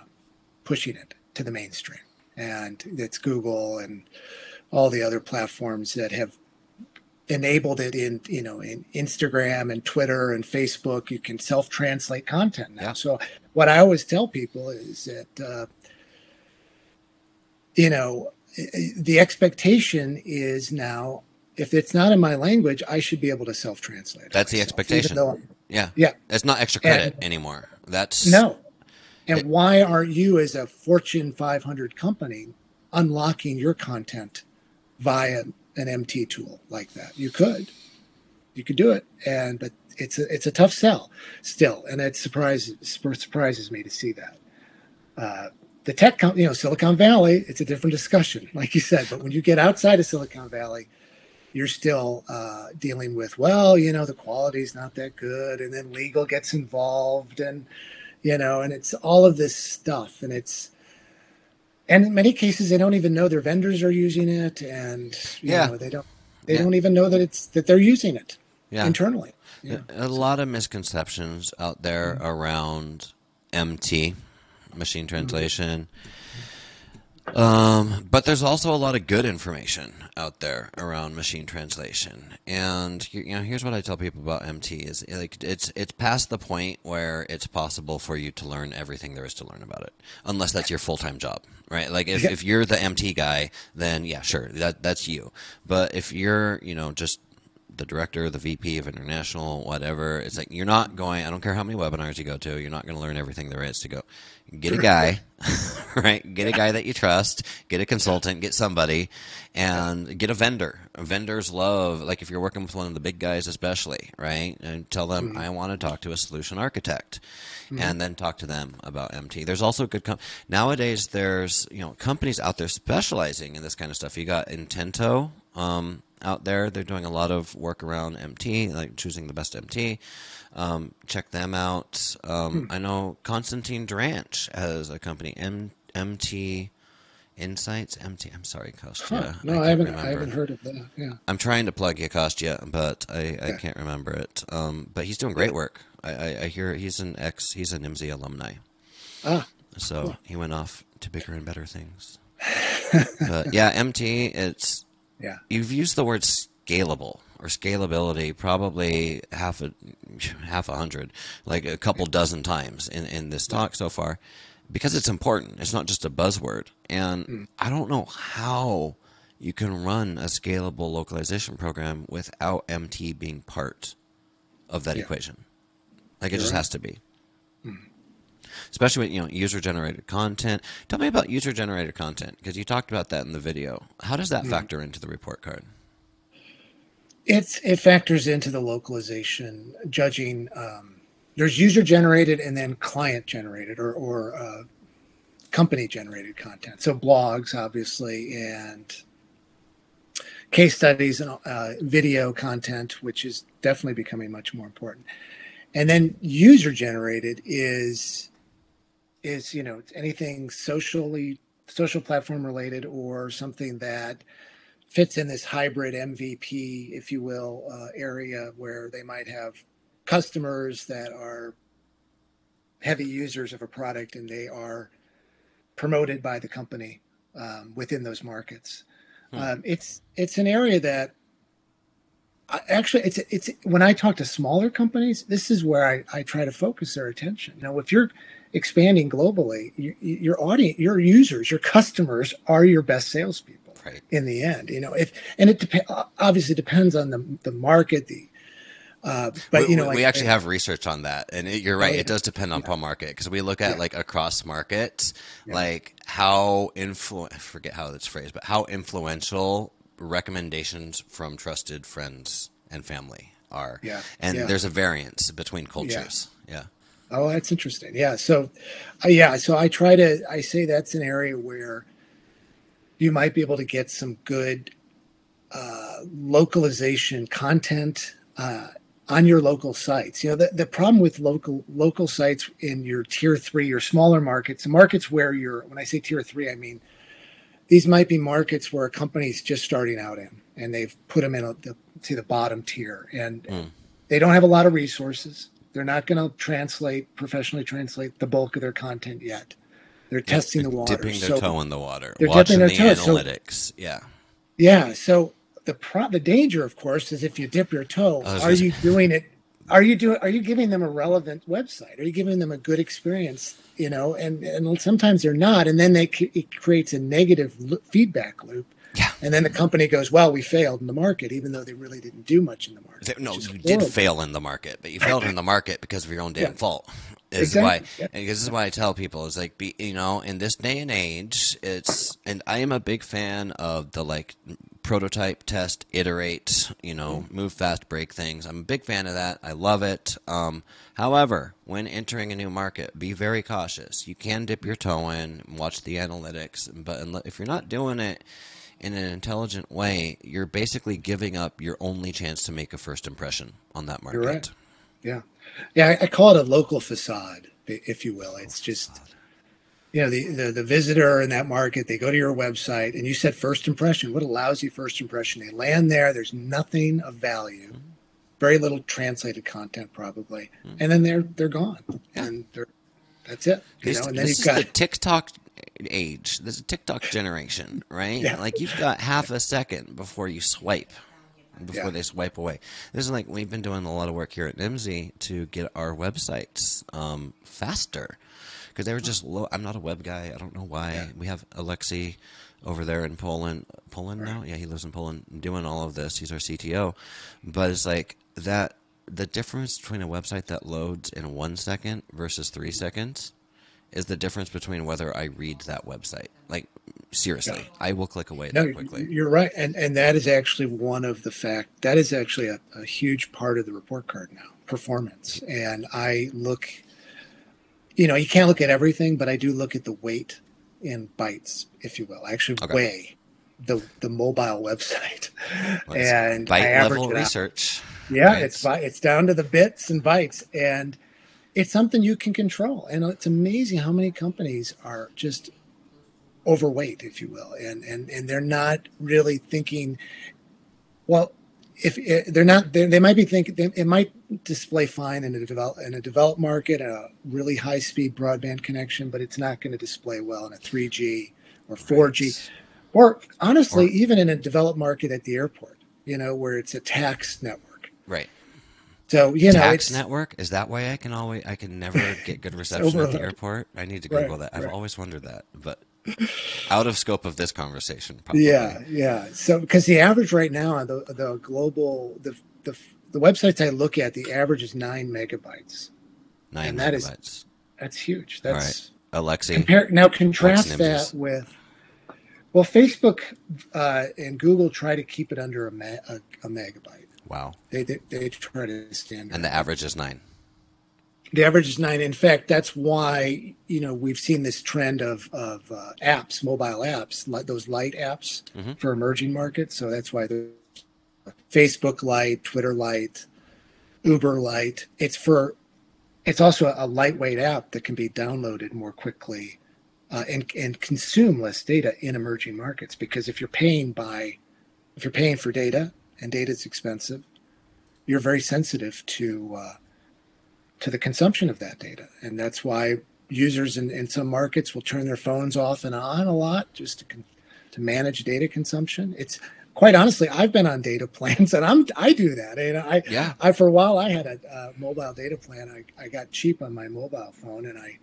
pushing it to the mainstream. And it's Google and all the other platforms that have enabled it in you know in Instagram and Twitter and Facebook. You can self translate content now. Yeah. So what I always tell people is that uh, you know the expectation is now if it's not in my language, I should be able to self translate. That's the expectation. Yeah. Yeah. It's not extra credit and, anymore. That's no. And it, why aren't you, as a Fortune 500 company, unlocking your content via an MT tool like that? You could, you could do it, and but it's a it's a tough sell still, and it surprises surprises me to see that. Uh, the tech, you know, Silicon Valley, it's a different discussion, [laughs] like you said. But when you get outside of Silicon Valley, you're still uh, dealing with, well, you know, the quality's not that good, and then legal gets involved, and you know, and it's all of this stuff, and it's, and in many cases, they don't even know their vendors are using it, and yeah, know, they don't, they yeah. don't even know that it's that they're using it yeah. internally. Yeah. A lot of misconceptions out there mm-hmm. around MT machine translation. Um, but there's also a lot of good information out there around machine translation. And you know, here's what I tell people about MT is like it's it's past the point where it's possible for you to learn everything there is to learn about it, unless that's your full time job, right? Like if, if you're the MT guy, then yeah, sure, that that's you. But if you're you know just the director, the VP of international, whatever. It's like you're not going. I don't care how many webinars you go to. You're not going to learn everything there is to go. Get a guy, [laughs] right? Get a guy that you trust. Get a consultant. Get somebody, and get a vendor. Vendors love like if you're working with one of the big guys, especially, right? And tell them mm-hmm. I want to talk to a solution architect, mm-hmm. and then talk to them about MT. There's also good com- nowadays. There's you know companies out there specializing in this kind of stuff. You got Intento. Um, out there. They're doing a lot of work around MT, like choosing the best MT. Um, check them out. Um, hmm. I know Konstantin Dranch has a company, M- MT Insights. MT. I'm sorry, Kostya. Huh. No, I, I haven't. Remember. I haven't heard of that. Yeah. I'm trying to plug you, Kostya, but I, I can't remember it. Um, but he's doing great work. I, I, I, hear he's an ex. He's a Nimdzi alumni. Ah. So cool. he went off to bigger and better things. [laughs] but yeah, MT. It's yeah. You've used the word scalable or scalability probably half a half a hundred, like a couple dozen times in, in this talk so far, because it's important. It's not just a buzzword. And mm. I don't know how you can run a scalable localization program without MT being part of that yeah. equation. Like it You're just right. has to be. Mm especially with you know user generated content. Tell me about user generated content because you talked about that in the video. How does that factor into the report card? It's it factors into the localization judging. Um, there's user generated and then client generated or or uh, company generated content. So blogs, obviously, and case studies and uh, video content, which is definitely becoming much more important. And then user generated is is you know anything socially social platform related or something that fits in this hybrid MVP, if you will, uh, area where they might have customers that are heavy users of a product and they are promoted by the company um, within those markets. Hmm. Um, it's it's an area that I, actually it's it's when I talk to smaller companies, this is where I, I try to focus their attention. Now, if you're expanding globally, you, your audience, your users, your customers are your best salespeople right. in the end. You know, if and it depends obviously depends on the the market, the uh, but we, you know, we like, actually have research on that, and it, you're right. Oh. It does depend on yeah. market because we look at yeah. like across markets, yeah. like how influ. I forget how it's phrased, but how influential recommendations from trusted friends and family are. Yeah, and there's a variance between cultures. Yeah. Oh, that's interesting. Yeah. So, uh, yeah. So I try to. I say that's an area where you might be able to get some good uh, localization content. Uh, on your local sites. You know, the, the problem with local local sites in your tier three or smaller markets, markets where you're when I say tier three, I mean these might be markets where a company's just starting out in and they've put them in a, the, to the bottom tier and mm. they don't have a lot of resources. They're not going to translate professionally translate the bulk of their content yet. They're testing they're the water. Dipping their so toe in the water. They're watching dipping their the toe. analytics. So, yeah. Yeah. So the pro- the danger, of course, is if you dip your toe, are you doing it? Are you doing? Are you giving them a relevant website? Are you giving them a good experience? You know, and and sometimes they're not, and then they it creates a negative feedback loop. Yeah. And then the company goes, "Well, we failed in the market, even though they really didn't do much in the market." no, you horrible. did fail in the market, but you failed in the market because of your own damn yeah. fault is exactly. why yeah. this is why I tell people is like be you know in this day and age it's and I am a big fan of the like prototype test iterate you know mm. move fast break things I'm a big fan of that I love it um, however when entering a new market be very cautious you can dip your toe in watch the analytics but if you're not doing it in an intelligent way you're basically giving up your only chance to make a first impression on that market. you're right. yeah. Yeah, I, call it a local facade, if you will. It's just you know the, the the visitor in that market they go to your website and you said first impression. What a lousy first impression. They land there there's nothing of value. Mm-hmm. Very little translated content probably. Mm-hmm. And then they're they're gone. And they're that's it you know and then this you've got the tiktok age this is tiktok generation right yeah. like you've got half a second before you swipe before yeah. they swipe away. This is like we've been doing a lot of work here at Nimdzi to get our websites um, faster because they were just low. I'm not a web guy. I don't know why. Yeah. We have Alexi over there in Poland. Poland now? Yeah, he lives in Poland doing all of this. He's our CTO. But it's like that the difference between a website that loads in one second versus three seconds is the difference between whether I read that website. Like seriously, yeah. I will click away no, that quickly. You're right, and and that is actually one of the fact that is actually a, a huge part of the report card now performance. And I look, you know, you can't look at everything, but I do look at the weight in bytes, if you will. I actually okay. weigh the the mobile [laughs] website, and byte I level research. Yeah, right. it's it's down to the bits and bytes, and it's something you can control. And it's amazing how many companies are just overweight, if you will, and and and they're not really thinking. Well, if eh, they're not, they, they might be thinking it might display fine in a develop in a developed market, a really high speed broadband connection, but it's not going to display well in a 3G or 4G, right. or honestly, or, even in a developed market at the airport, you know, where it's a tax network. Right. So you know, tax network is that why I can always I can never [laughs] get good reception at the airport. I need to Google right, that. I've right. always wondered that, but out of scope of this conversation. Probably. Yeah, yeah. So because the average right now, the the global the the the websites I look at, the average is nine megabytes. Nine and that megabytes. Is, that's huge. That's All right. Alexi. Compare, now contrast that with. Well, Facebook uh, and Google try to keep it under a, a, a megabyte. Wow. They, they, they try to stand. And the average is nine. The average is nine. In fact, that's why you know we've seen this trend of of uh, apps, mobile apps, like those light apps mm-hmm. for emerging markets. So that's why the Facebook Lite, Twitter Lite, Uber Lite. It's for it's also a lightweight app that can be downloaded more quickly uh, and and consume less data in emerging markets. Because if you're paying by if you're paying for data and data is expensive, you're very sensitive to uh, to the consumption of that data, and that's why users in, in some markets will turn their phones off and on a lot just to to manage data consumption. It's quite honestly, I've been on data plans, [laughs] and I'm I do that. And I yeah. I for a while I had a, a mobile data plan. I I got cheap on my mobile phone, and I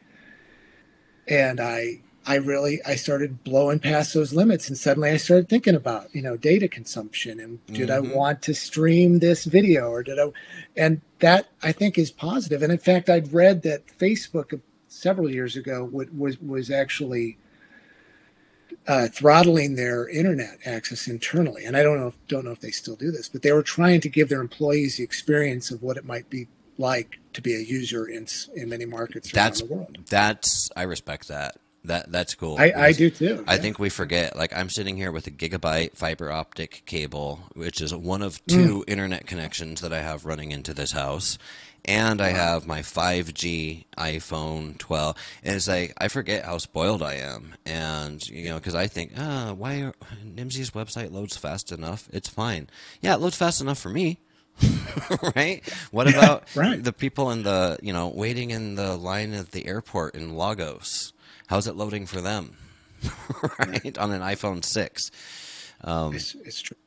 and I I really I started blowing past those limits, and suddenly I started thinking about you know data consumption and did mm-hmm. I want to stream this video or did I, and that I think is positive. And in fact, I'd read that Facebook several years ago was was actually uh, throttling their internet access internally. And I don't know don't know if they still do this, but they were trying to give their employees the experience of what it might be like to be a user in in many markets that's, around the world. That's I respect that. That that's cool. I, I do too. I yeah. think we forget. Like I'm sitting here with a gigabyte fiber optic cable, which is one of two mm. internet connections that I have running into this house, and I have my 5G iPhone 12. And it's like I forget how spoiled I am, and you know, because I think, ah, oh, why are, Nimdzi's website loads fast enough? It's fine. Yeah, it loads fast enough for me. [laughs] right? What yeah, about right. the people in the you know waiting in the line at the airport in Lagos? How's it loading for them? [laughs] right on an iPhone six. Um, it's, it's true.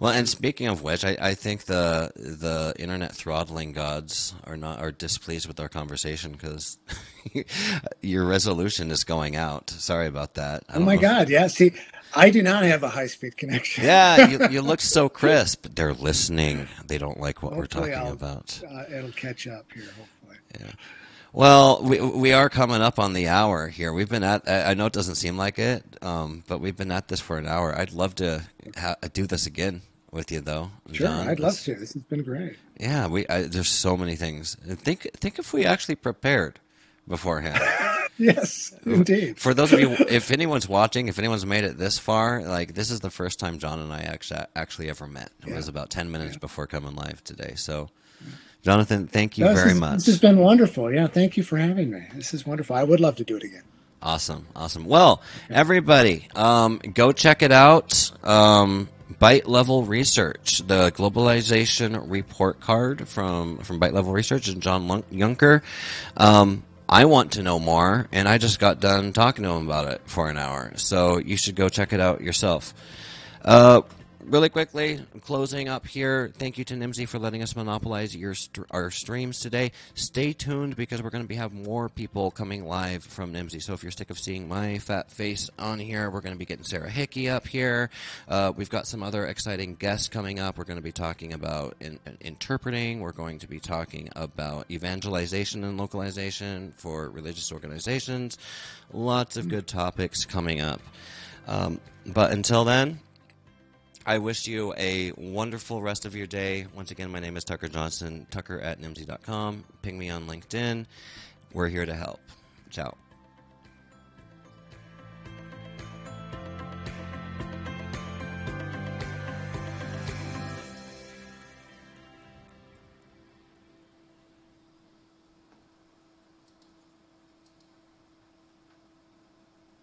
Well, and speaking of which, I, I think the the internet throttling gods are not are displeased with our conversation because [laughs] your resolution is going out. Sorry about that. oh my God! Yeah, see, I do not have a high speed connection. yeah, you, [laughs] you look so crisp. They're listening. They don't like what hopefully we're talking I'll, about. Uh, it'll catch up here. Hopefully. Yeah. Well, we we are coming up on the hour here. We've been at. I know it doesn't seem like it, um, but we've been at this for an hour. I'd love to ha- do this again with you though. Sure, John. I'd love to. This has been great. Yeah, we I, there's so many things. Think think if we actually prepared beforehand. [laughs] yes, indeed. For those of you, if anyone's watching, if anyone's made it this far, like this is the first time John and I actually actually ever met. It yeah. was about ten minutes yeah. before coming live today. So. Jonathan, thank you very much. This has been wonderful. Yeah, thank you for having me. This is wonderful. I would love to do it again. Awesome, awesome. Well, everybody, um, go check it out. Um, Byte Level Research, the globalization report card from from Byte Level Research and John Yunker. Um, I want to know more, and I just got done talking to him about it for an hour. So you should go check it out yourself. Uh, really quickly, closing up here. Thank you to Nimdzi for letting us monopolize your st- our streams today. Stay tuned because we're going to be have more people coming live from Nimdzi. So if you're sick of seeing my fat face on here, we're going to be getting Sarah Hickey up here. Uh, we've got some other exciting guests coming up. We're going to be talking about in, interpreting. We're going to be talking about evangelization and localization for religious organizations. Lots of good topics coming up. Um, but until then. I wish you a wonderful rest of your day. Once again, my name is Tucker Johnson, tucker at nimdzi.com. Ping me on LinkedIn. We're here to help. Ciao.